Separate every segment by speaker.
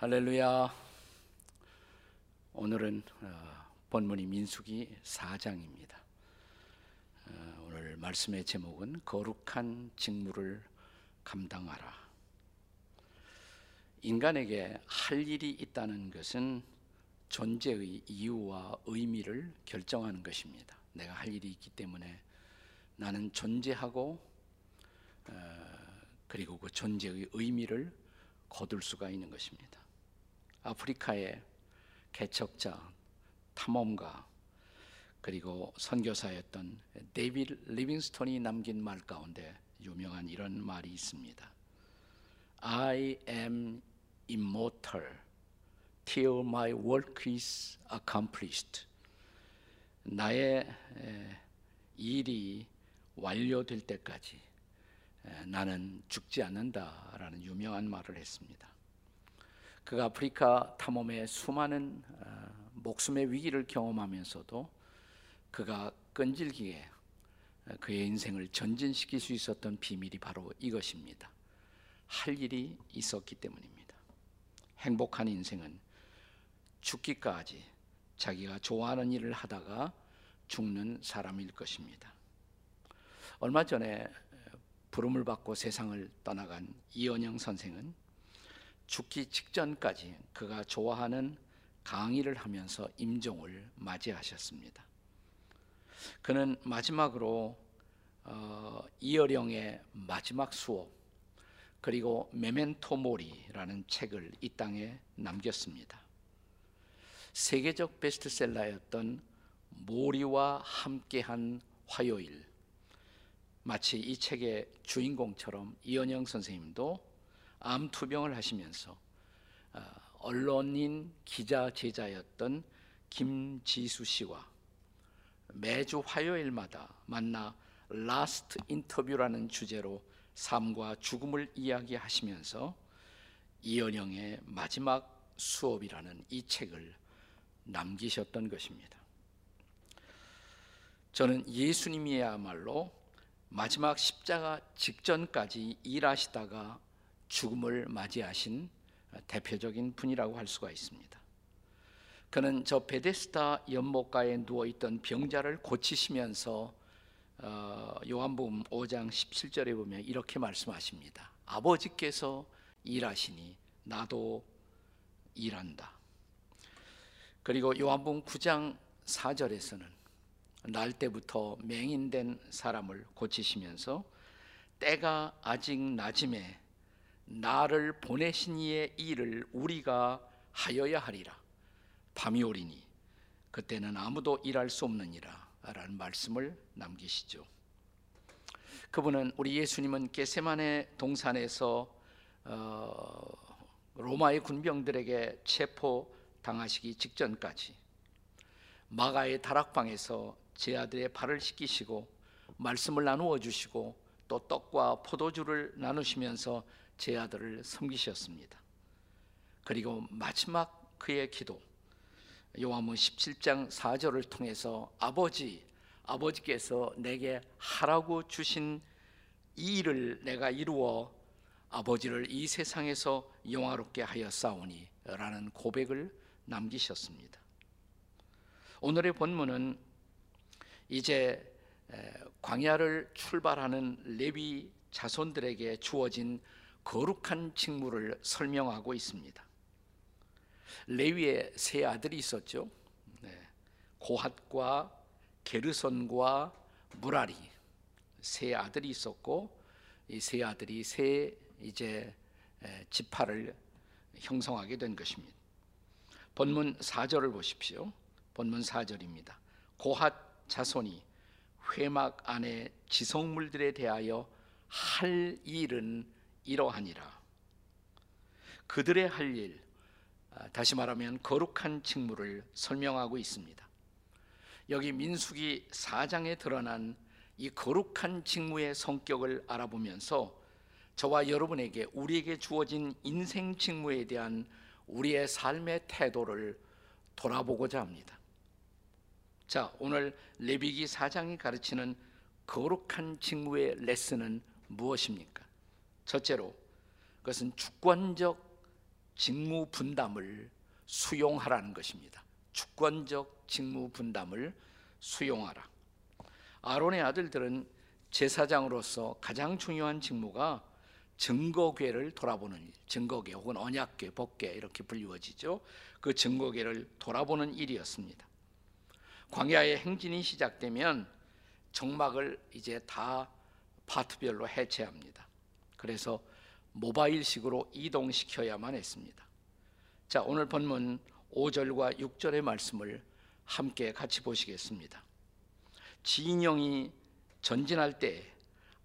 Speaker 1: 할렐루야. 오늘은 어, 본문이 민수기 4장입니다. 어, 오늘 말씀의 제목은 거룩한 직무를 감당하라. 인간에게 할 일이 있다는 것은 존재의 이유와 의미를 결정하는 것입니다. 내가 할 일이 있기 때문에 나는 존재하고 어, 그리고 그 존재의 의미를 거둘 수가 있는 것입니다. 아프리카의 개척자, 탐험가 그리고 선교사였던 데이비드 리빙스톤이 남긴 말 가운데 유명한 이런 말이 있습니다. I am immortal till my work is accomplished. 나의 일이 완료될 때까지 나는 죽지 않는다라는 유명한 말을 했습니다. 그 아프리카 탐험에 수많은 어, 목숨의 위기를 경험하면서도 그가 끈질기게 어, 그의 인생을 전진시킬 수 있었던 비밀이 바로 이것입니다. 할 일이 있었기 때문입니다. 행복한 인생은 죽기까지 자기가 좋아하는 일을 하다가 죽는 사람일 것입니다. 얼마 전에 부름을 받고 세상을 떠나간 이원영 선생은 죽기 직전까지 그가 좋아하는 강의를 하면서 임종을 맞이하셨습니다. 그는 마지막으로 어, 이어령의 마지막 수업 그리고 메멘토 모리라는 책을 이 땅에 남겼습니다. 세계적 베스트셀러였던 모리와 함께한 화요일 마치 이 책의 주인공처럼 이어령 선생님도 암 투병을 하시면서 어, 언론인 기자 제자였던 김지수 씨와 매주 화요일마다 만나 last 인터뷰라는 주제로 삶과 죽음을 이야기하시면서 이연영의 마지막 수업이라는 이 책을 남기셨던 것입니다. 저는 예수님이야말로 마지막 십자가 직전까지 일하시다가 죽음을 맞이하신 대표적인 분이라고 할 수가 있습니다. 그는 저 베데스다 연못가에 누워 있던 병자를 고치시면서 어, 요한복음 5장 17절에 보면 이렇게 말씀하십니다. 아버지께서 일하시니 나도 일한다. 그리고 요한복음 9장 4절에서는 날 때부터 맹인된 사람을 고치시면서 때가 아직 낮음에 나를 보내신 이의 일을 우리가 하여야 하리라. 밤이 오리니 그때는 아무도 일할 수 없느니라. 라는 말씀을 남기시죠. 그분은 우리 예수님은 게세만의 동산에서 어, 로마의 군병들에게 체포 당하시기 직전까지 마가의 다락방에서 제 아들의 발을 씻기시고 말씀을 나누어 주시고 또 떡과 포도주를 나누시면서 제 아들을 섬기셨습니다. 그리고 마지막 그의 기도 요한문 17장 4절을 통해서 아버지 아버지께서 내게 하라고 주신 이 일을 내가 이루어 아버지를 이 세상에서 영화롭게 하여 싸우니 라는 고백을 남기셨습니다. 오늘의 본문은 이제 광야를 출발하는 레위 자손들에게 주어진 거룩한 직무를 설명하고 있습니다. 레위의 세 아들이 있었죠. 네. 고핫과 게르손과 무라리 세 아들이 있었고 이 세 아들이 세 이제 지파를 형성하게 된 것입니다. 본문 4절을 보십시오. 본문 4절입니다. 고핫 자손이 회막 안에 지성물들에 대하여 할 일은 이러하니라. 그들의 할 일, 아, 다시 말하면 거룩한 직무를 설명하고 있습니다. 여기 민수기 4장에 드러난 이 거룩한 직무의 성격을 알아보면서 저와 여러분에게 우리에게 주어진 인생 직무에 대한 우리의 삶의 태도를 돌아보고자 합니다. 자, 오늘 레비기 4장이 가르치는 거룩한 직무의 레슨은 무엇입니까? 첫째로 그것은 주권적 직무 분담을 수용하라는 것입니다. 주권적 직무 분담을 수용하라. 아론의 아들들은 제사장으로서 가장 중요한 직무가 증거궤를 돌아보는 일, 증거궤 혹은 언약궤, 법궤 이렇게 불리워지죠. 그 증거궤를 돌아보는 일이었습니다. 광야의 행진이 시작되면 정막을 이제 다 파트별로 해체합니다. 그래서 모바일식으로 이동시켜야만 했습니다. 자, 오늘 본문 5절과 6절의 말씀을 함께 같이 보시겠습니다. 진영이 전진할 때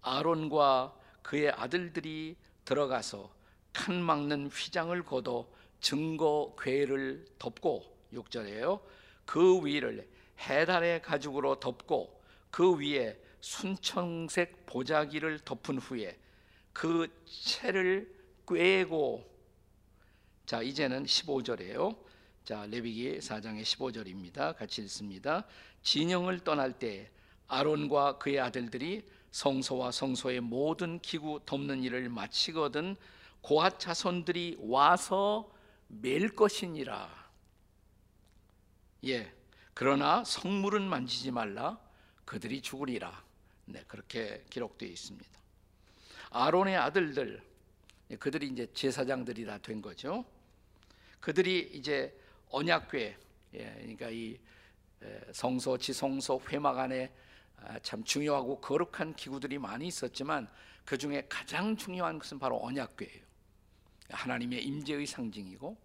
Speaker 1: 아론과 그의 아들들이 들어가서 칸 막는 휘장을 걷어 증거 궤를 덮고 6절에요. 그 위를 해달의 가죽으로 덮고 그 위에 순청색 보자기를 덮은 후에 그 채를 꿰고 자 이제는 15절이에요. 자 레위기 4장의 15절입니다. 같이 읽습니다. 진영을 떠날 때 아론과 그의 아들들이 성소와 성소의 모든 기구 덮는 일을 마치거든 고핫 자손들이 와서 맬 것이니라. 예. 그러나 성물은 만지지 말라. 그들이 죽으리라. 네, 그렇게 기록되어 있습니다. 아론의 아들들 예, 그들이 이제 제사장들이 다된 거죠. 그들이 이제 언약궤 예, 그러니까 이 성소, 지성소, 회막 안에 아, 참 중요하고 거룩한 기구들이 많이 있었지만 그 중에 가장 중요한 것은 바로 언약궤예요. 하나님의 임재의 상징이고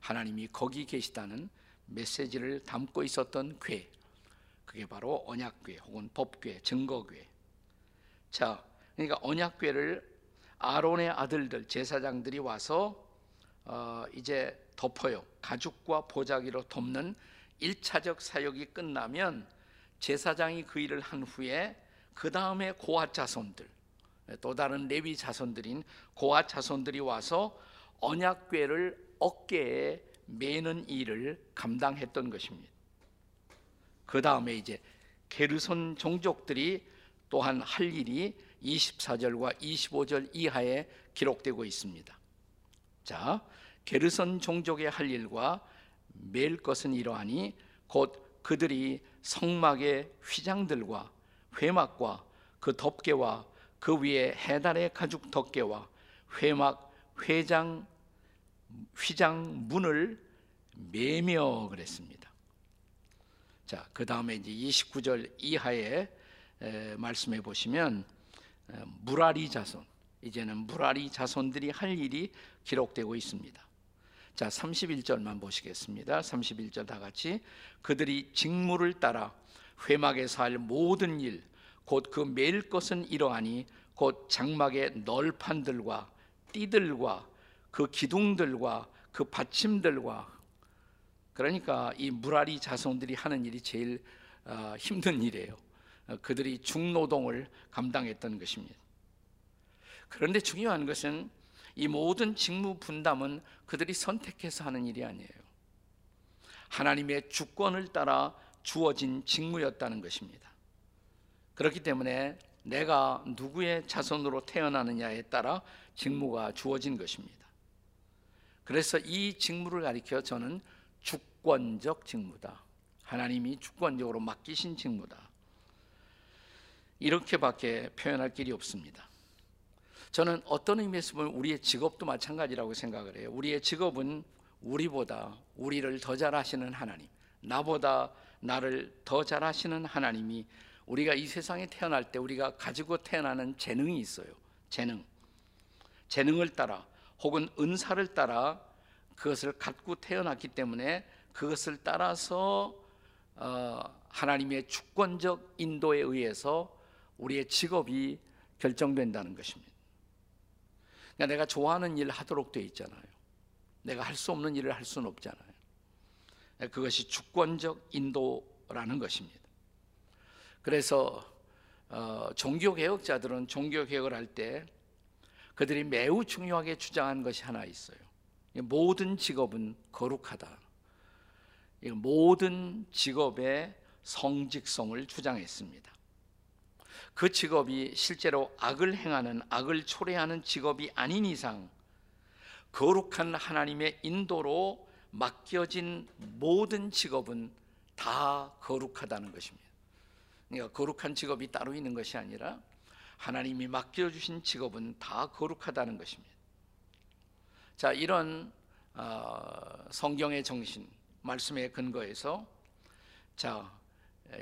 Speaker 1: 하나님이 거기 계시다는 메시지를 담고 있었던 궤. 그게 바로 언약궤 혹은 법궤, 증거궤. 자, 그러니까 언약궤를 아론의 아들들 제사장들이 와서 어, 이제 덮어요. 가죽과 보자기로 덮는 1차적 사역이 끝나면 제사장이 그 일을 한 후에 그 다음에 고아 자손들 또 다른 레위 자손들인 고아 자손들이 와서 언약궤를 어깨에 매는 일을 감당했던 것입니다. 그 다음에 이제 게르손 종족들이 또한 할 일이 24절과 25절 이하에 기록되고 있습니다. 자, 게르손 종족의 할 일과 맬 것은 이러하니 곧 그들이 성막의 휘장들과 회막과 그 덮개와 그 위에 해달의 가죽 덮개와 회막 회장 휘장 문을 매며 그랬습니다. 자, 그 다음에 이제 29절 이하에 에, 말씀해 보시면 에, 무라리 자손 이제는 무라리 자손들이 할 일이 기록되고 있습니다. 자, 31절만 보시겠습니다. 31절 다 같이 그들이 직무를 따라 회막에서 할 모든 일, 곧 그 매일 것은 이러하니 곧 장막의 널판들과 띠들과 그 기둥들과 그 받침들과 그러니까 이 무라리 자손들이 하는 일이 제일 어, 힘든 일이에요. 어, 그들이 중노동을 감당했던 것입니다. 그런데 중요한 것은 이 모든 직무 분담은 그들이 선택해서 하는 일이 아니에요. 하나님의 주권을 따라 주어진 직무였다는 것입니다. 그렇기 때문에 내가 누구의 자손으로 태어나느냐에 따라 직무가 주어진 것입니다. 그래서 이 직무를 가리켜 저는 주권적 직무다. 하나님이 주권적으로 맡기신 직무다. 이렇게밖에 표현할 길이 없습니다. 저는 어떤 의미에서 우리의 직업도 마찬가지라고 생각을 해요. 우리의 직업은 우리보다 우리를 더 잘하시는 하나님, 나보다 나를 더 잘하시는 하나님이 우리가 이 세상에 태어날 때 우리가 가지고 태어나는 재능이 있어요. 재능. 재능을 따라 혹은 은사를 따라 그것을 갖고 태어났기 때문에 그것을 따라서 어, 하나님의 주권적 인도에 의해서 우리의 직업이 결정된다는 것입니다. 그러니까 내가 좋아하는 일을 하도록 되어 있잖아요. 내가 할 수 없는 일을 할 수는 없잖아요. 그것이 주권적 인도라는 것입니다. 그래서 어, 종교 개혁자들은 종교 개혁을 할 때 그들이 매우 중요하게 주장한 것이 하나 있어요. 모든 직업은 거룩하다. 모든 직업의 성직성을 주장했습니다. 그 직업이 실제로 악을 행하는 악을 초래하는 직업이 아닌 이상 거룩한 하나님의 인도로 맡겨진 모든 직업은 다 거룩하다는 것입니다. 그러니까 거룩한 직업이 따로 있는 것이 아니라 하나님이 맡겨주신 직업은 다 거룩하다는 것입니다. 자, 이런 어, 성경의 정신, 말씀에 근거해서 자,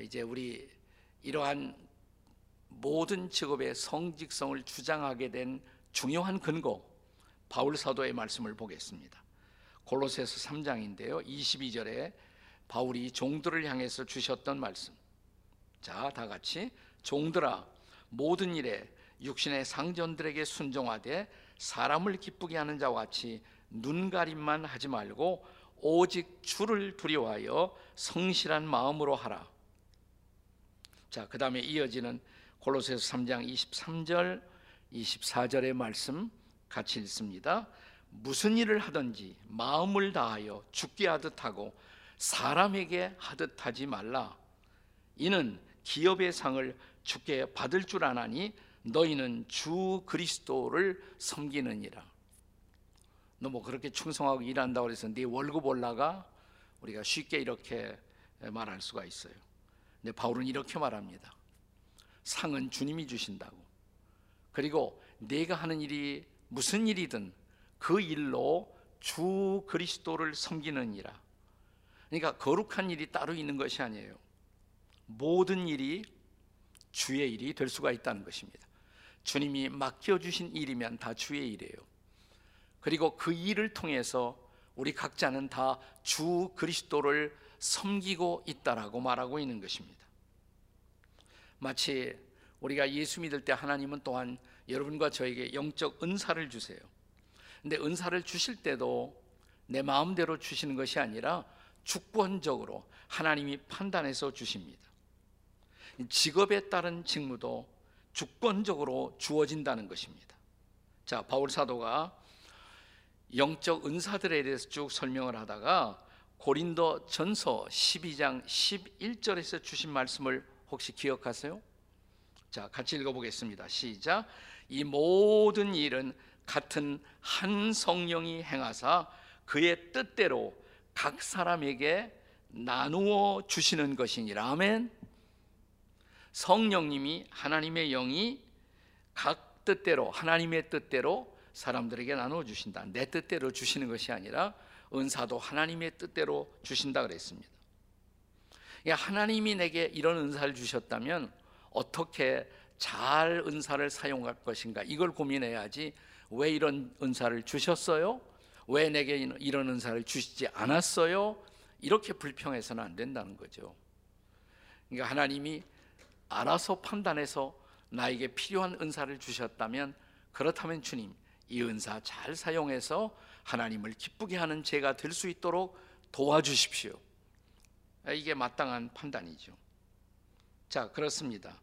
Speaker 1: 이제 우리 이러한 모든 직업의 성직성을 주장하게 된 중요한 근거 바울 사도의 말씀을 보겠습니다. 골로새서 3장인데요. 22절에 바울이 종들을 향해서 주셨던 말씀. 자, 다 같이 종들아 모든 일에 육신의 상전들에게 순종하되 사람을 기쁘게 하는 자와 같이 눈가림만 하지 말고 오직 주를 두려워하여 성실한 마음으로 하라. 자, 그다음에 이어지는 골로새서 3장 23절 24절의 말씀 같이 읽습니다. 무슨 일을 하든지 마음을 다하여 죽게 하듯 하고 사람에게 하듯 하지 말라. 이는 기업의 상을 주께 받을 줄 아나니 너희는 주 그리스도를 섬기느니라. 너 뭐 그렇게 충성하고 일한다고 해서 네 월급 올라가 우리가 쉽게 이렇게 말할 수가 있어요. 근데 바울은 이렇게 말합니다. 상은 주님이 주신다고. 그리고 내가 하는 일이 무슨 일이든 그 일로 주 그리스도를 섬기느니라. 그러니까 거룩한 일이 따로 있는 것이 아니에요. 모든 일이 주의 일이 될 수가 있다는 것입니다. 주님이 맡겨주신 일이면 다 주의 일이에요. 그리고 그 일을 통해서 우리 각자는 다 주 그리스도를 섬기고 있다라고 말하고 있는 것입니다. 마치 우리가 예수 믿을 때 하나님은 또한 여러분과 저에게 영적 은사를 주세요. 근데 은사를 주실 때도 내 마음대로 주시는 것이 아니라 주권적으로 하나님이 판단해서 주십니다. 직업에 따른 직무도 주권적으로 주어진다는 것입니다. 자, 바울 사도가 영적 은사들에 대해서 쭉 설명을 하다가 고린도 전서 12장 11절에서 주신 말씀을 혹시 기억하세요? 자, 같이 읽어보겠습니다. 시작. 이 모든 일은 같은 한 성령이 행하사 그의 뜻대로 각 사람에게 나누어 주시는 것이니라. 아멘. 성령님이 하나님의 영이 각 뜻대로 하나님의 뜻대로 사람들에게 나누어 주신다. 내 뜻대로 주시는 것이 아니라 은사도 하나님의 뜻대로 주신다 그랬습니다. 하나님이 내게 이런 은사를 주셨다면 어떻게 잘 은사를 사용할 것인가 이걸 고민해야지 왜 이런 은사를 주셨어요? 왜 내게 이런 은사를 주시지 않았어요? 이렇게 불평해서는 안 된다는 거죠. 그러니까 하나님이 알아서 판단해서 나에게 필요한 은사를 주셨다면 그렇다면 주님 이 은사 잘 사용해서 하나님을 기쁘게 하는 제가 될 수 있도록 도와주십시오. 이게 마땅한 판단이죠. 자, 그렇습니다.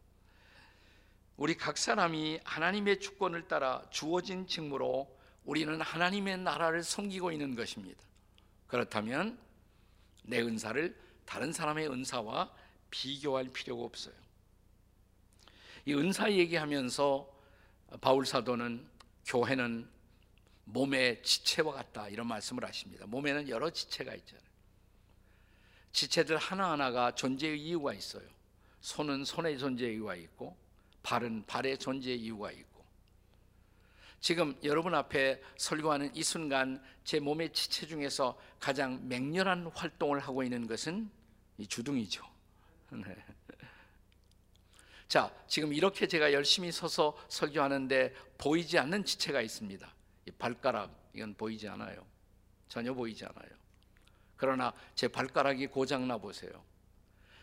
Speaker 1: 우리 각 사람이 하나님의 주권을 따라 주어진 직무로 우리는 하나님의 나라를 섬기고 있는 것입니다. 그렇다면 내 은사를 다른 사람의 은사와 비교할 필요가 없어요. 이 은사 얘기하면서 바울 사도는 교회는 몸의 지체와 같다 이런 말씀을 하십니다. 몸에는 여러 지체가 있잖아요. 지체들 하나하나가 존재의 이유가 있어요. 손은 손의 존재의 이유가 있고 발은 발의 존재의 이유가 있고 지금 여러분 앞에 설교하는 이 순간 제 몸의 지체 중에서 가장 맹렬한 활동을 하고 있는 것은 이 주둥이죠. 네. 자, 지금 이렇게 제가 열심히 서서 설교하는데 보이지 않는 지체가 있습니다. 이 발가락 이건 보이지 않아요. 전혀 보이지 않아요. 그러나 제 발가락이 고장나 보세요.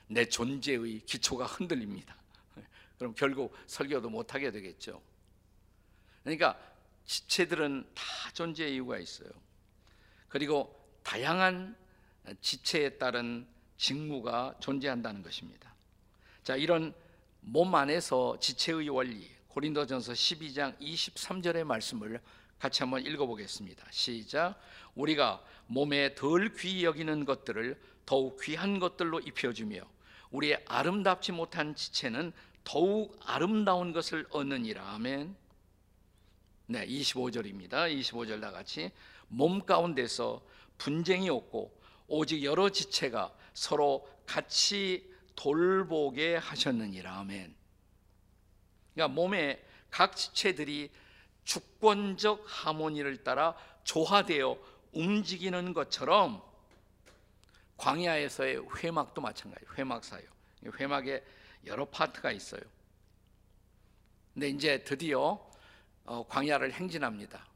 Speaker 1: 내 존재의 기초가 흔들립니다. 그럼 결국 설교도 못 하게 되겠죠. 그러니까 지체들은 다 존재 이유가 있어요. 그리고 다양한 지체에 따른 직무가 존재한다는 것입니다. 자, 이런 몸 안에서 지체의 원리 고린도전서 12장 23절의 말씀을 같이 한번 읽어보겠습니다. 시작. 우리가 몸에 덜 귀히 여기는 것들을 더욱 귀한 것들로 입혀주며 우리의 아름답지 못한 지체는 더욱 아름다운 것을 얻느니라. 아멘. 네, 25절입니다. 25절 다 같이 몸 가운데서 분쟁이 없고 오직 여러 지체가 서로 같이 돌보게 하셨느니라 아멘. 그러니까 몸의 각 지체들이 주권적 하모니를 따라 조화되어 움직이는 것처럼 광야에서의 회막도 마찬가지. 회막 사역. 회막에 여러 파트가 있어요. 근데 이제 드디어 어, 광야를 행진합니다.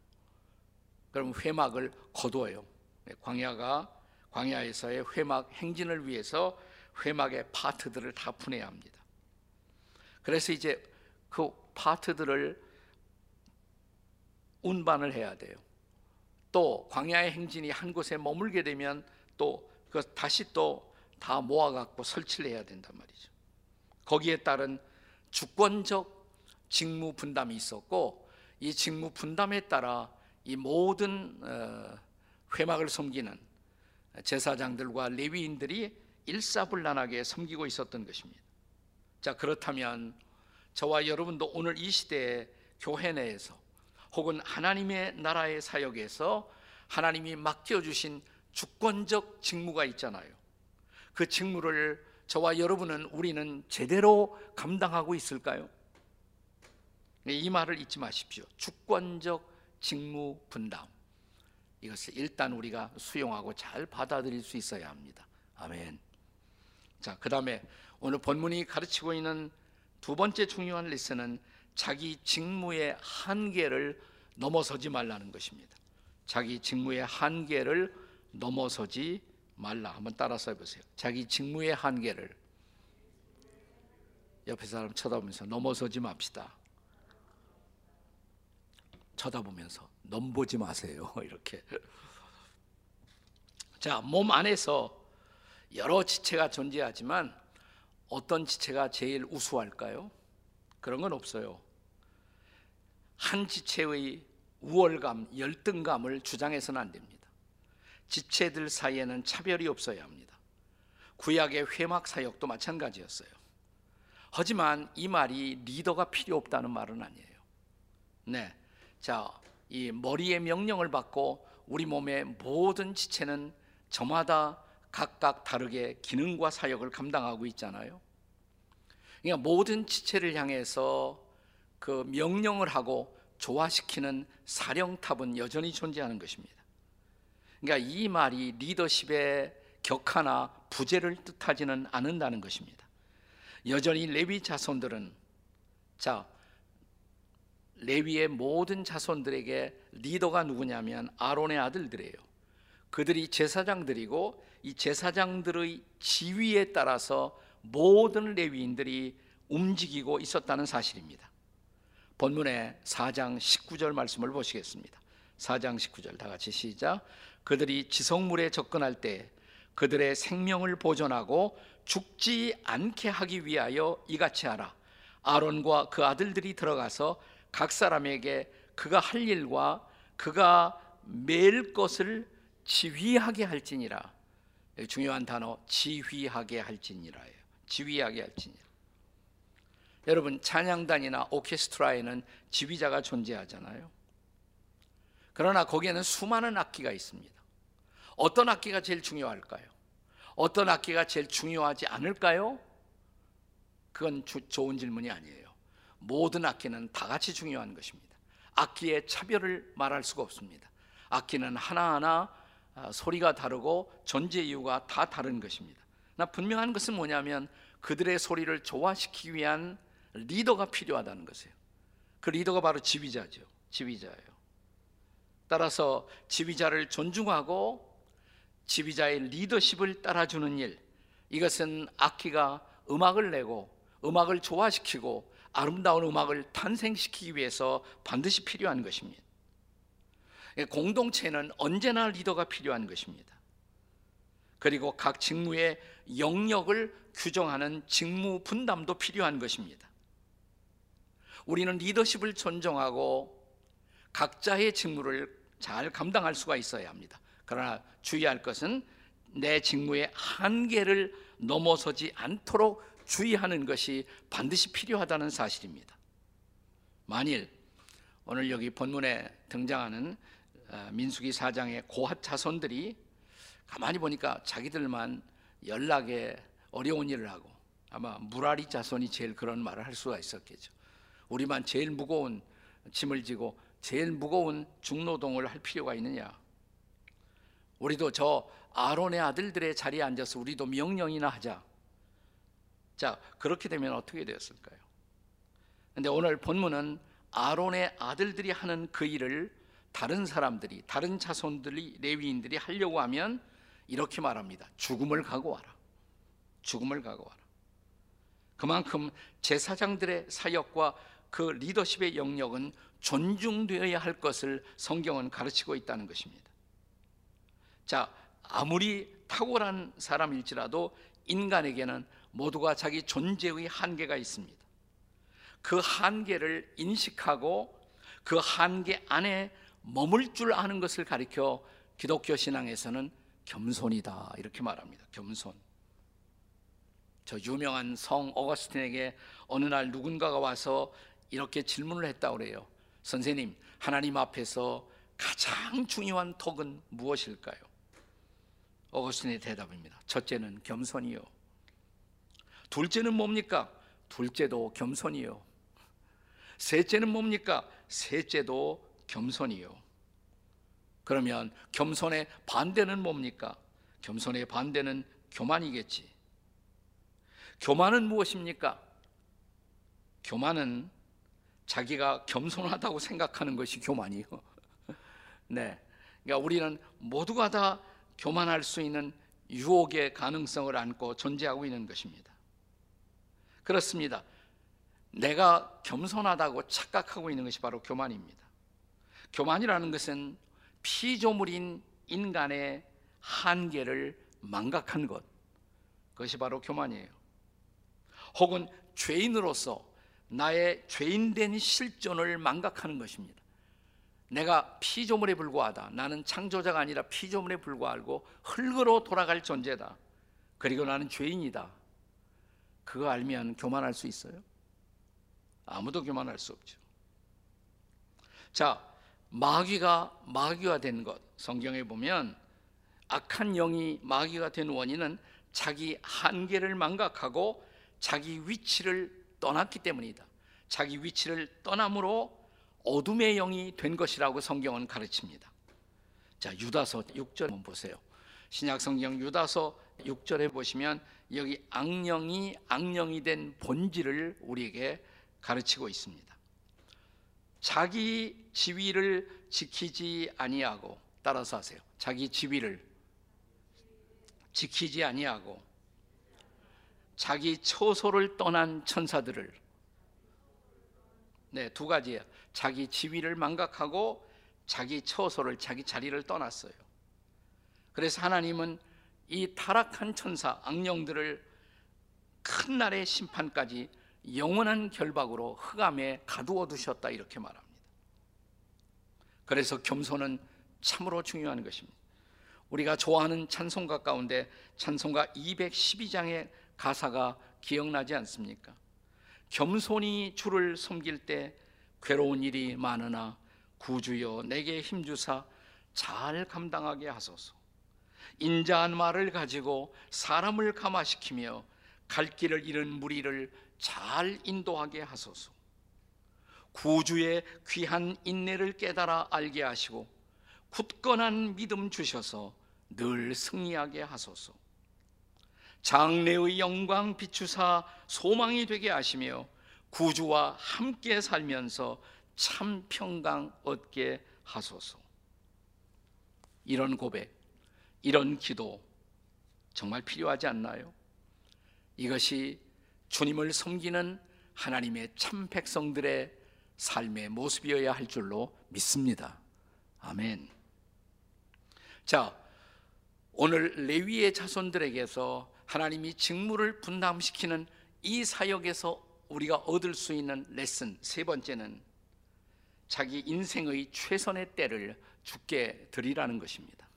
Speaker 1: 그럼 회막을 거두어요. 네, 광야가 광야에서의 회막 행진을 위해서 회막의 파트들을 다 푸내야 합니다. 그래서 이제 그 파트들을 운반을 해야 돼요. 또 광야의 행진이 한 곳에 머물게 되면 또그 다시 또 다 모아 갖고 설치를 해야 된단 말이죠. 거기에 따른 주권적 직무 분담이 있었고 이 직무 분담에 따라 이 모든 어, 회막을 섬기는 제사장들과 레위인들이 일사불란하게 섬기고 있었던 것입니다. 자 그렇다면 저와 여러분도 오늘 이 시대에 교회 내에서 혹은 하나님의 나라의 사역에서 하나님이 맡겨 주신 주권적 직무가 있잖아요. 그 직무를 저와 여러분은 우리는 제대로 감당하고 있을까요? 네, 이 말을 잊지 마십시오. 주권적 직무 분담. 이것을 일단 우리가 수용하고 잘 받아들일 수 있어야 합니다. 아멘. 자, 그 다음에 오늘 본문이 가르치고 있는 두 번째 중요한 레슨은 자기 직무의 한계를 넘어서지 말라는 것입니다. 자기 직무의 한계를 넘어서지 말라. 한번 따라서 해보세요. 자기 직무의 한계를 옆에 사람 쳐다보면서 넘어서지 맙시다. 쳐다보면서 넘보지 마세요. 이렇게. 자, 몸 안에서 여러 지체가 존재하지만 어떤 지체가 제일 우수할까요? 그런 건 없어요. 한 지체의 우월감, 열등감을 주장해서는 안 됩니다. 지체들 사이에는 차별이 없어야 합니다. 구약의 회막 사역도 마찬가지였어요. 하지만 이 말이 리더가 필요 없다는 말은 아니에요. 네. 자, 이 머리의 명령을 받고 우리 몸의 모든 지체는 저마다 각각 다르게 기능과 사역을 감당하고 있잖아요. 그러니까 모든 지체를 향해서 그 명령을 하고 조화시키는 사령탑은 여전히 존재하는 것입니다. 그러니까 이 말이 리더십의 격하나 부재를 뜻하지는 않는다는 것입니다. 여전히 레위 자손들은 자 레위의 모든 자손들에게 리더가 누구냐면 아론의 아들들이에요. 그들이 제사장들이고 이 제사장들의 지위에 따라서 모든 레위인들이 움직이고 있었다는 사실입니다. 본문의 4장 19절 말씀을 보시겠습니다. 4장 19절 다 같이 시작. 그들이 지성물에 접근할 때 그들의 생명을 보존하고 죽지 않게 하기 위하여 이같이 하라. 아론과 그 아들들이 들어가서 각 사람에게 그가 할 일과 그가 매일 것을 지휘하게 할지니라. 중요한 단어 지휘하게 할지니라예요. 지휘하게 할지니라. 여러분 찬양단이나 오케스트라에는 지휘자가 존재하잖아요. 그러나 거기에는 수많은 악기가 있습니다. 어떤 악기가 제일 중요할까요? 어떤 악기가 제일 중요하지 않을까요? 그건 주, 좋은 질문이 아니에요. 모든 악기는 다 같이 중요한 것입니다. 악기의 차별을 말할 수가 없습니다. 악기는 하나하나 아, 소리가 다르고 존재 이유가 다 다른 것입니다. 나 분명한 것은 뭐냐면 그들의 소리를 조화시키기 위한 리더가 필요하다는 것이에요. 그 리더가 바로 지휘자죠. 지휘자예요. 따라서 지휘자를 존중하고 지휘자의 리더십을 따라주는 일, 이것은 악기가 음악을 내고 음악을 조화시키고 아름다운 음악을 탄생시키기 위해서 반드시 필요한 것입니다. 공동체는 언제나 리더가 필요한 것입니다. 그리고 각 직무의 영역을 규정하는 직무 분담도 필요한 것입니다. 우리는 리더십을 존중하고 각자의 직무를 잘 감당할 수가 있어야 합니다. 그러나 주의할 것은 내 직무의 한계를 넘어서지 않도록 주의하는 것이 반드시 필요하다는 사실입니다. 만일 오늘 여기 본문에 등장하는 어, 민수기 4장의 고핫 자손들이 가만히 보니까 자기들만 연락에 어려운 일을 하고 아마 무라리 자손이 제일 그런 말을 할 수가 있었겠죠. 우리만 제일 무거운 짐을 지고 제일 무거운 중노동을 할 필요가 있느냐? 우리도 저 아론의 아들들의 자리에 앉아서 우리도 명령이나 하자. 자, 그렇게 되면 어떻게 되었을까요? 근데 오늘 본문은 아론의 아들들이 하는 그 일을 다른 사람들이, 다른 자손들이, 레위인들이 하려고 하면 이렇게 말합니다. 죽음을 각오하라. 죽음을 각오하라. 그만큼 제사장들의 사역과 그 리더십의 영역은 존중되어야 할 것을 성경은 가르치고 있다는 것입니다. 자, 아무리 탁월한 사람일지라도 인간에게는 모두가 자기 존재의 한계가 있습니다. 그 한계를 인식하고 그 한계 안에 머물 줄 아는 것을 가리켜 기독교 신앙에서는 겸손이다 이렇게 말합니다. 겸손. 저 유명한 성 어거스틴에게 어느 날 누군가가 와서 이렇게 질문을 했다 그래요. 선생님, 하나님 앞에서 가장 중요한 턱은 무엇일까요? 어거스틴의 대답입니다. 첫째는 겸손이요. 둘째는 뭡니까? 둘째도 겸손이요. 셋째는 뭡니까? 셋째도 겸손이요. 그러면 겸손의 반대는 뭡니까? 겸손의 반대는 교만이겠지. 교만은 무엇입니까? 교만은 자기가 겸손하다고 생각하는 것이 교만이요. 네. 그러니까 우리는 모두가 다 교만할 수 있는 유혹의 가능성을 안고 존재하고 있는 것입니다. 그렇습니다. 내가 겸손하다고 착각하고 있는 것이 바로 교만입니다. 교만이라는 것은 피조물인 인간의 한계를 망각한 것. 그것이 바로 교만이에요. 혹은 죄인으로서 나의 죄인된 실존을 망각하는 것입니다. 내가 피조물에 불과하다. 나는 창조자가 아니라 피조물에 불과하고 흙으로 돌아갈 존재다. 그리고 나는 죄인이다. 그거 알면 교만할 수 있어요? 아무도 교만할 수 없죠. 자, 마귀가 마귀가 된 것. 성경에 보면 악한 영이 마귀가 된 원인은 자기 한계를 망각하고 자기 위치를 떠났기 때문이다. 자기 위치를 떠남으로 어둠의 영이 된 것이라고 성경은 가르칩니다. 자, 유다서 6절 한번 보세요. 신약 성경 유다서 6절에 보시면 여기 악령이 악령이 된 본질을 우리에게 가르치고 있습니다. 자기 지위를 지키지 아니하고 따라서 하세요. 자기 지위를 지키지 아니하고 자기 처소를 떠난 천사들을 네, 두 가지예요. 자기 지위를 망각하고 자기 처소를 자기 자리를 떠났어요. 그래서 하나님은 이 타락한 천사 악령들을 큰 날의 심판까지 영원한 결박으로 흑암에 가두어 두셨다 이렇게 말합니다. 그래서 겸손은 참으로 중요한 것입니다. 우리가 좋아하는 찬송가 가운데 찬송가 212장의 가사가 기억나지 않습니까? 겸손히 주를 섬길 때 괴로운 일이 많으나 구주여 내게 힘주사 잘 감당하게 하소서. 인자한 말을 가지고 사람을 감화시키며 갈 길을 잃은 무리를 잘 인도하게 하소서. 구주의 귀한 인내를 깨달아 알게 하시고 굳건한 믿음 주셔서 늘 승리하게 하소서. 장래의 영광 비추사 소망이 되게 하시며 구주와 함께 살면서 참 평강 얻게 하소서. 이런 고백, 이런 기도 정말 필요하지 않나요? 이것이 주님을 섬기는 하나님의 참 백성들의 삶의 모습이어야 할 줄로 믿습니다. 아멘. 자, 오늘 레위의 자손들에게서 하나님이 직무를 분담시키는 이 사역에서 우리가 얻을 수 있는 레슨 세 번째는 자기 인생의 최선의 때를 죽게 드리라는 것입니다.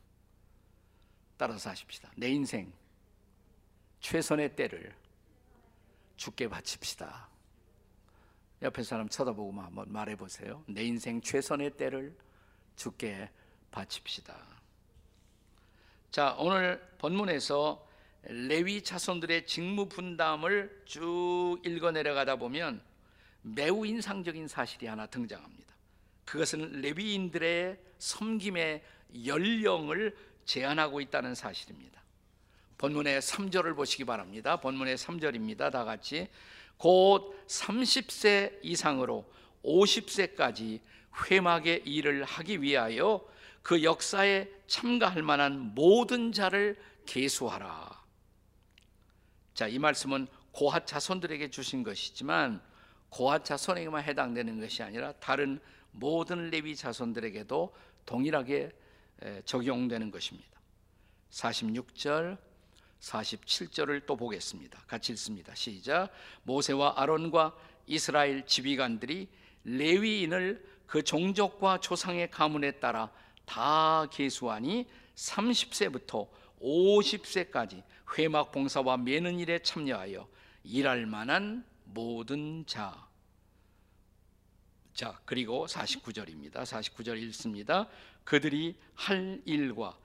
Speaker 1: 따라서 하십시다. 내 인생 최선의 때를 죽게 바칩시다. 옆에 사람 쳐다보고 한번 말해 보세요. 내 인생 최선의 때를 죽게 바칩시다. 자, 오늘 본문에서 레위 자손들의 직무 분담을 쭉 읽어 내려가다 보면 매우 인상적인 사실이 하나 등장합니다. 그것은 레위인들의 섬김의 연령을 제한하고 있다는 사실입니다. 본문의 3절을 보시기 바랍니다. 본문의 3절입니다. 다 같이 곧 30세 이상으로 50세까지 회막의 일을 하기 위하여 그 역사에 참가할 만한 모든 자를 계수하라. 자, 이 말씀은 고핫 자손들에게 주신 것이지만 고핫 자손에게만 해당되는 것이 아니라 다른 모든 레위 자손들에게도 동일하게 적용되는 것입니다. 46절 47절을 또 보겠습니다. 같이 읽습니다. 시작. 모세와 아론과 이스라엘 지휘관들이 레위인을 그 종족과 조상의 가문에 따라 다 계수하니 30세부터 50세까지 회막 봉사와 매는 일에 참여하여 일할 만한 모든 자. 자, 그리고 49절입니다. 49절 읽습니다. 그들이 할 일과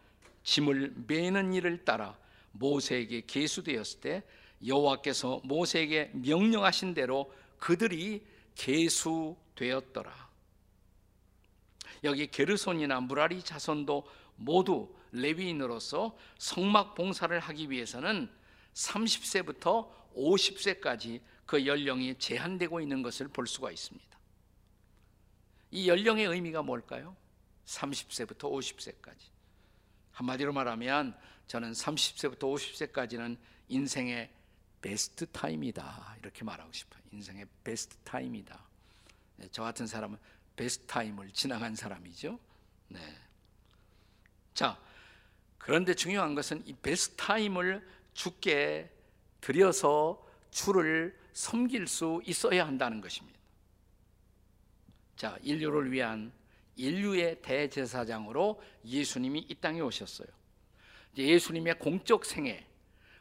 Speaker 1: 짐을 매는 일을 따라 모세에게 계수되었을 때 여호와께서 모세에게 명령하신 대로 그들이 계수되었더라. 여기 게르손이나 무라리 자손도 모두 레위인으로서 성막 봉사를 하기 위해서는 30세부터 50세까지 그 연령이 제한되고 있는 것을 볼 수가 있습니다. 이 연령의 의미가 뭘까요? 30세부터 50세까지. 한마디로 말하면 저는 30세부터 50세까지는 인생의 best time이다. 이렇게 말하고 싶어요. 인생의 best time이다. 네, 저 같은 사람은 best time을 지나간 사람이죠. 네. 자, 그런데 중요한 것은 이 best time을 주께 드려서 주를 섬길 수 있어야 한다는 것입니다. 자, 인류를 위한 인류의 대제사장으로 예수님이 이 땅에 오셨어요. 예수님의 공적 생애,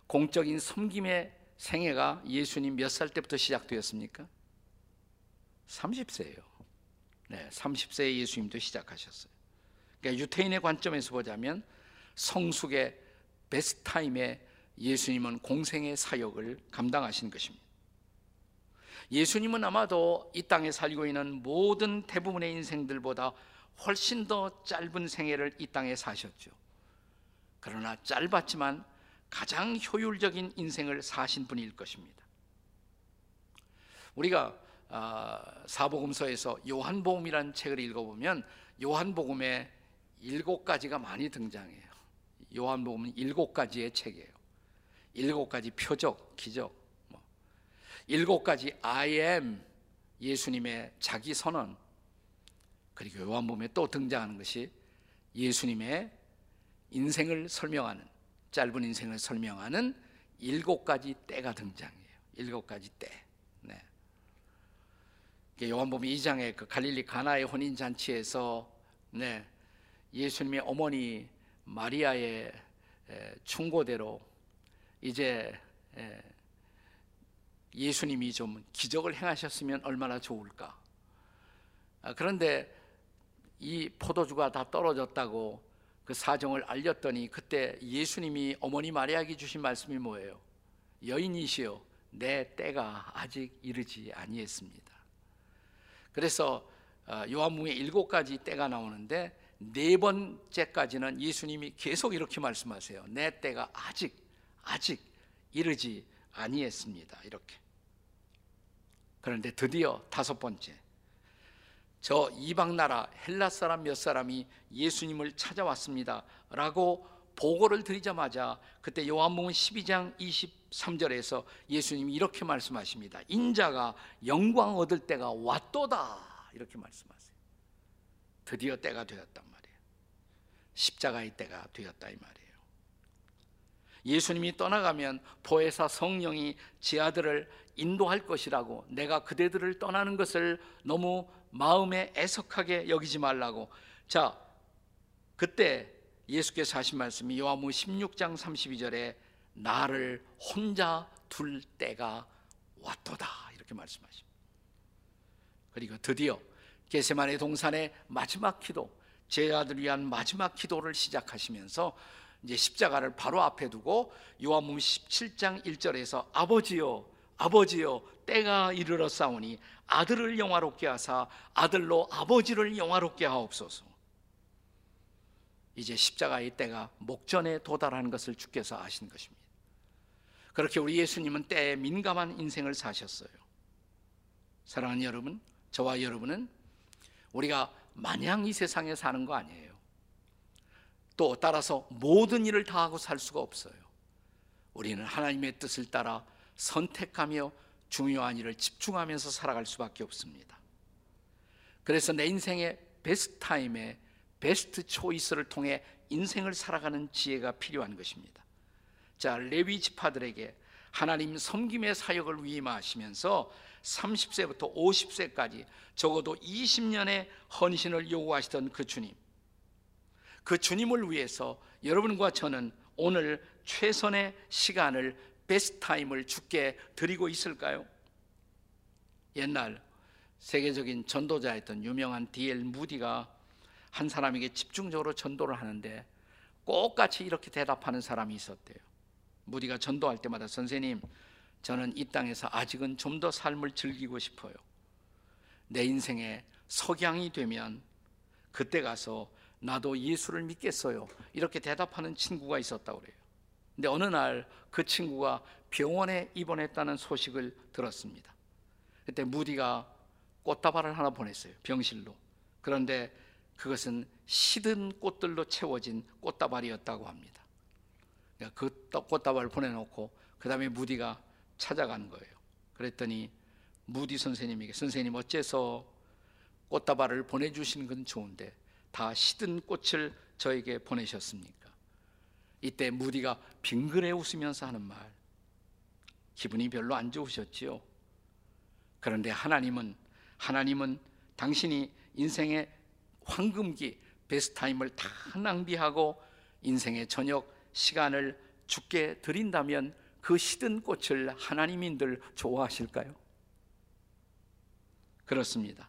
Speaker 1: 공적인 섬김의 생애가 예수님 몇 살 때부터 시작되었습니까? 30세예요. 네, 30세에 예수님도 시작하셨어요. 그러니까 유태인의 관점에서 보자면 성숙의 베스트 타임에 예수님은 공생의 사역을 감당하신 것입니다. 예수님은 아마도 이 땅에 살고 있는 모든 대부분의 인생들보다 훨씬 더 짧은 생애를 이 땅에 사셨죠. 그러나 짧았지만 가장 효율적인 인생을 사신 분일 것입니다. 우리가 아, 사복음서에서 요한복음이라는 책을 읽어보면 요한복음에 일곱 가지가 많이 등장해요. 요한복음은 일곱 가지의 책이에요. 일곱 가지 표적, 기적, 뭐. 일곱 가지 I am 예수님의 자기 선언. 그리고 요한복음에 또 등장하는 것이 예수님의 인생을 설명하는 짧은 인생을 설명하는 일곱 가지 때가 등장해요. 일곱 가지 때. 네. 요한복음 2장의 그 갈릴리 가나의 혼인 잔치에서 네. 예수님의 어머니 마리아의 충고대로 이제 예수님이 좀 기적을 행하셨으면 얼마나 좋을까. 아, 그런데 이 포도주가 다 떨어졌다고 그 사정을 알렸더니 그때 예수님이 어머니 마리아에게 주신 말씀이 뭐예요? 여인이시여 내 때가 아직 이르지 아니했습니다. 그래서 어, 요한복음에 일곱 가지 때가 나오는데 네 번째까지는 예수님이 계속 이렇게 말씀하세요. 내 때가 아직 아직 이르지 아니했습니다. 이렇게. 그런데 드디어 다섯 번째. 저 이방 나라 헬라 사람 몇 사람이 예수님을 찾아왔습니다. 라고 보고를 드리자마자 그때 요한복음 12장 23절에서 예수님이 이렇게 말씀하십니다. 인자가 영광 얻을 때가 왔도다. 이렇게 말씀하세요. 드디어 때가 말이에요. 십자가의 때가 되었다 이 말이에요. 예수님이 떠나가면 보혜사 성령이 제 아들을 인도할 것이라고 내가 그대들을 떠나는 것을 너무 마음에 애석하게 여기지 말라고 자 그때 예수께서 하신 말씀이 요한복음 16장 32절에 나를 혼자 둘 때가 왔도다 이렇게 말씀하십니다. 그리고 드디어 게세마네 동산의 마지막 기도 제자들 위한 마지막 기도를 시작하시면서 이제 십자가를 바로 앞에 두고 요한복음 17장 1절에서 아버지여 아버지여 때가 이르러 싸우니 아들을 영화롭게 하사 아들로 아버지를 영화롭게 하옵소서. 이제 십자가의 때가 목전에 도달하는 것을 주께서 아신 것입니다. 그렇게 우리 예수님은 때에 민감한 인생을 사셨어요. 사랑하는 여러분, 저와 여러분은 우리가 마냥 이 세상에 사는 거 아니에요. 또 따라서 모든 일을 다 하고 살 수가 없어요. 우리는 하나님의 뜻을 따라 선택하며 중요한 일을 집중하면서 살아갈 수밖에 없습니다. 그래서 내 인생의 베스트 타임에 베스트 초이스를 통해 인생을 살아가는 지혜가 필요한 것입니다. 자, 레위 지파들에게 하나님 섬김의 사역을 위임하시면서 30세부터 50세까지 적어도 20년의 헌신을 요구하시던 그 주님. 그 주님을 위해서 여러분과 저는 오늘 최선의 시간을 베스트 타임을 주께 드리고 있을까요? 옛날 세계적인 전도자였던 유명한 D.L. 무디가 한 사람에게 집중적으로 전도를 하는데 똑같이 이렇게 대답하는 사람이 있었대요. 무디가 전도할 때마다 선생님, 저는 이 땅에서 아직은 좀 더 삶을 즐기고 싶어요. 내 인생에 석양이 되면 그때 가서 나도 예수를 믿겠어요. 이렇게 대답하는 친구가 있었다고 그래요. 근데 어느 날 그 친구가 병원에 입원했다는 소식을 들었습니다. 그때 무디가 꽃다발을 하나 보냈어요. 병실로. 그런데 그것은 시든 꽃들로 채워진 꽃다발이었다고 합니다. 그러니까 그 꽃다발을 보내놓고 그 다음에 무디가 찾아간 거예요. 그랬더니 무디 선생님에게 선생님 어째서 꽃다발을 보내주시는 건 좋은데 다 시든 꽃을 저에게 보내셨습니까? 이때 무디가 빙그레 웃으면서 하는 말 기분이 별로 안 좋으셨지요. 그런데 하나님은 하나님은 당신이 인생의 황금기 베스트 타임을 다 낭비하고 인생의 저녁 시간을 죽게 드린다면 그 시든 꽃을 하나님인들 좋아하실까요? 그렇습니다.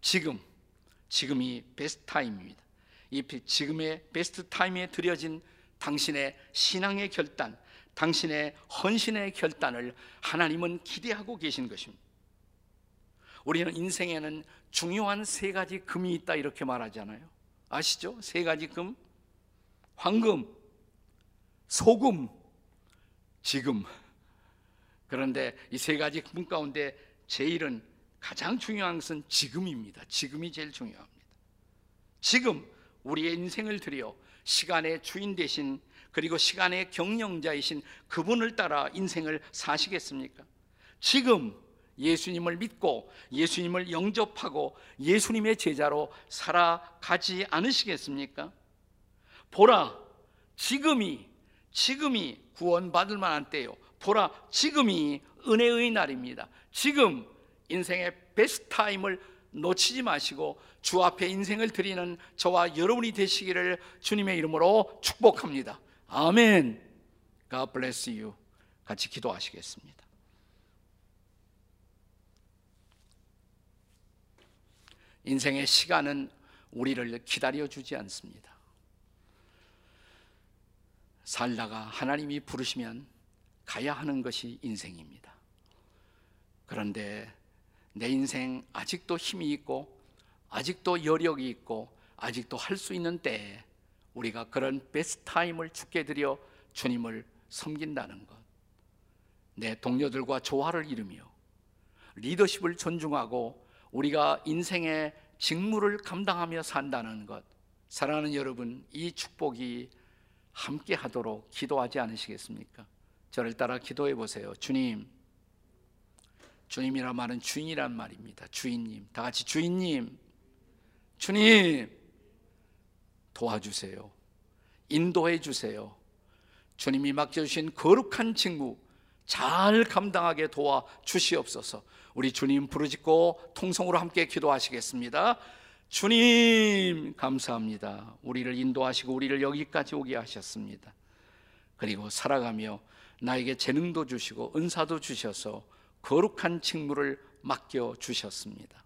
Speaker 1: 지금 지금이 베스트 타임입니다. 이 지금의 베스트 타임에 드려진 당신의 신앙의 결단, 당신의 헌신의 결단을 하나님은 기대하고 계신 것입니다. 우리는 인생에는 중요한 세 가지 금이 있다 이렇게 말하잖아요. 아시죠? 세 가지 금. 황금, 소금, 지금. 그런데 이 세 가지 금 가운데 제일은 가장 중요한 것은 지금입니다. 지금이 제일 중요합니다. 지금 우리의 인생을 들여 시간의 주인 되신 그리고 시간의 경영자이신 그분을 따라 인생을 사시겠습니까? 지금 예수님을 믿고 예수님을 영접하고 예수님의 제자로 살아가지 않으시겠습니까? 보라, 지금이, 지금이 구원받을 만한 때요. 보라, 지금이 은혜의 날입니다. 지금 인생의 베스트 타임을 놓치지 마시고 주 앞에 인생을 드리는 저와 여러분이 되시기를 주님의 이름으로 축복합니다. 아멘. God bless you. 같이 기도하시겠습니다. 인생의 시간은 우리를 기다려 주지 않습니다. 살다가 하나님이 부르시면 가야 하는 것이 인생입니다. 그런데 내 인생 아직도 힘이 있고 아직도 여력이 있고 아직도 할 수 있는 때에 우리가 그런 베스트 타임을 주께 드려 주님을 섬긴다는 것. 내 동료들과 조화를 이루며 리더십을 존중하고 우리가 인생의 직무를 감당하며 산다는 것. 사랑하는 여러분, 이 축복이 함께 하도록 기도하지 않으시겠습니까? 저를 따라 기도해 보세요. 주님, 주님이란 말은 주인이란 말입니다. 주인님. 다 같이 주인님. 주님. 도와주세요. 인도해 주세요. 주님이 맡겨주신 거룩한 직무 잘 감당하게 도와 주시옵소서. 우리 주님 부르짖고 통성으로 함께 기도하시겠습니다. 주님 감사합니다. 우리를 인도하시고 우리를 여기까지 오게 하셨습니다. 그리고 살아가며 나에게 재능도 주시고 은사도 주셔서 거룩한 직무를 맡겨 주셨습니다.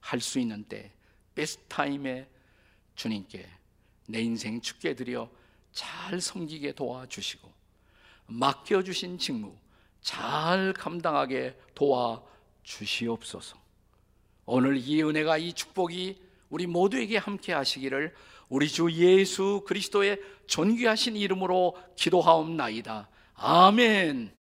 Speaker 1: 할 수 있는 때, 베스트 타임에 주님께 내 인생 죽게 드려 잘 섬기게 도와주시고 맡겨 주신 직무 잘 감당하게 도와주시옵소서. 오늘 이 은혜가 이 축복이 우리 모두에게 함께 하시기를 우리 주 예수 그리스도의 존귀하신 이름으로 기도하옵나이다. 아멘.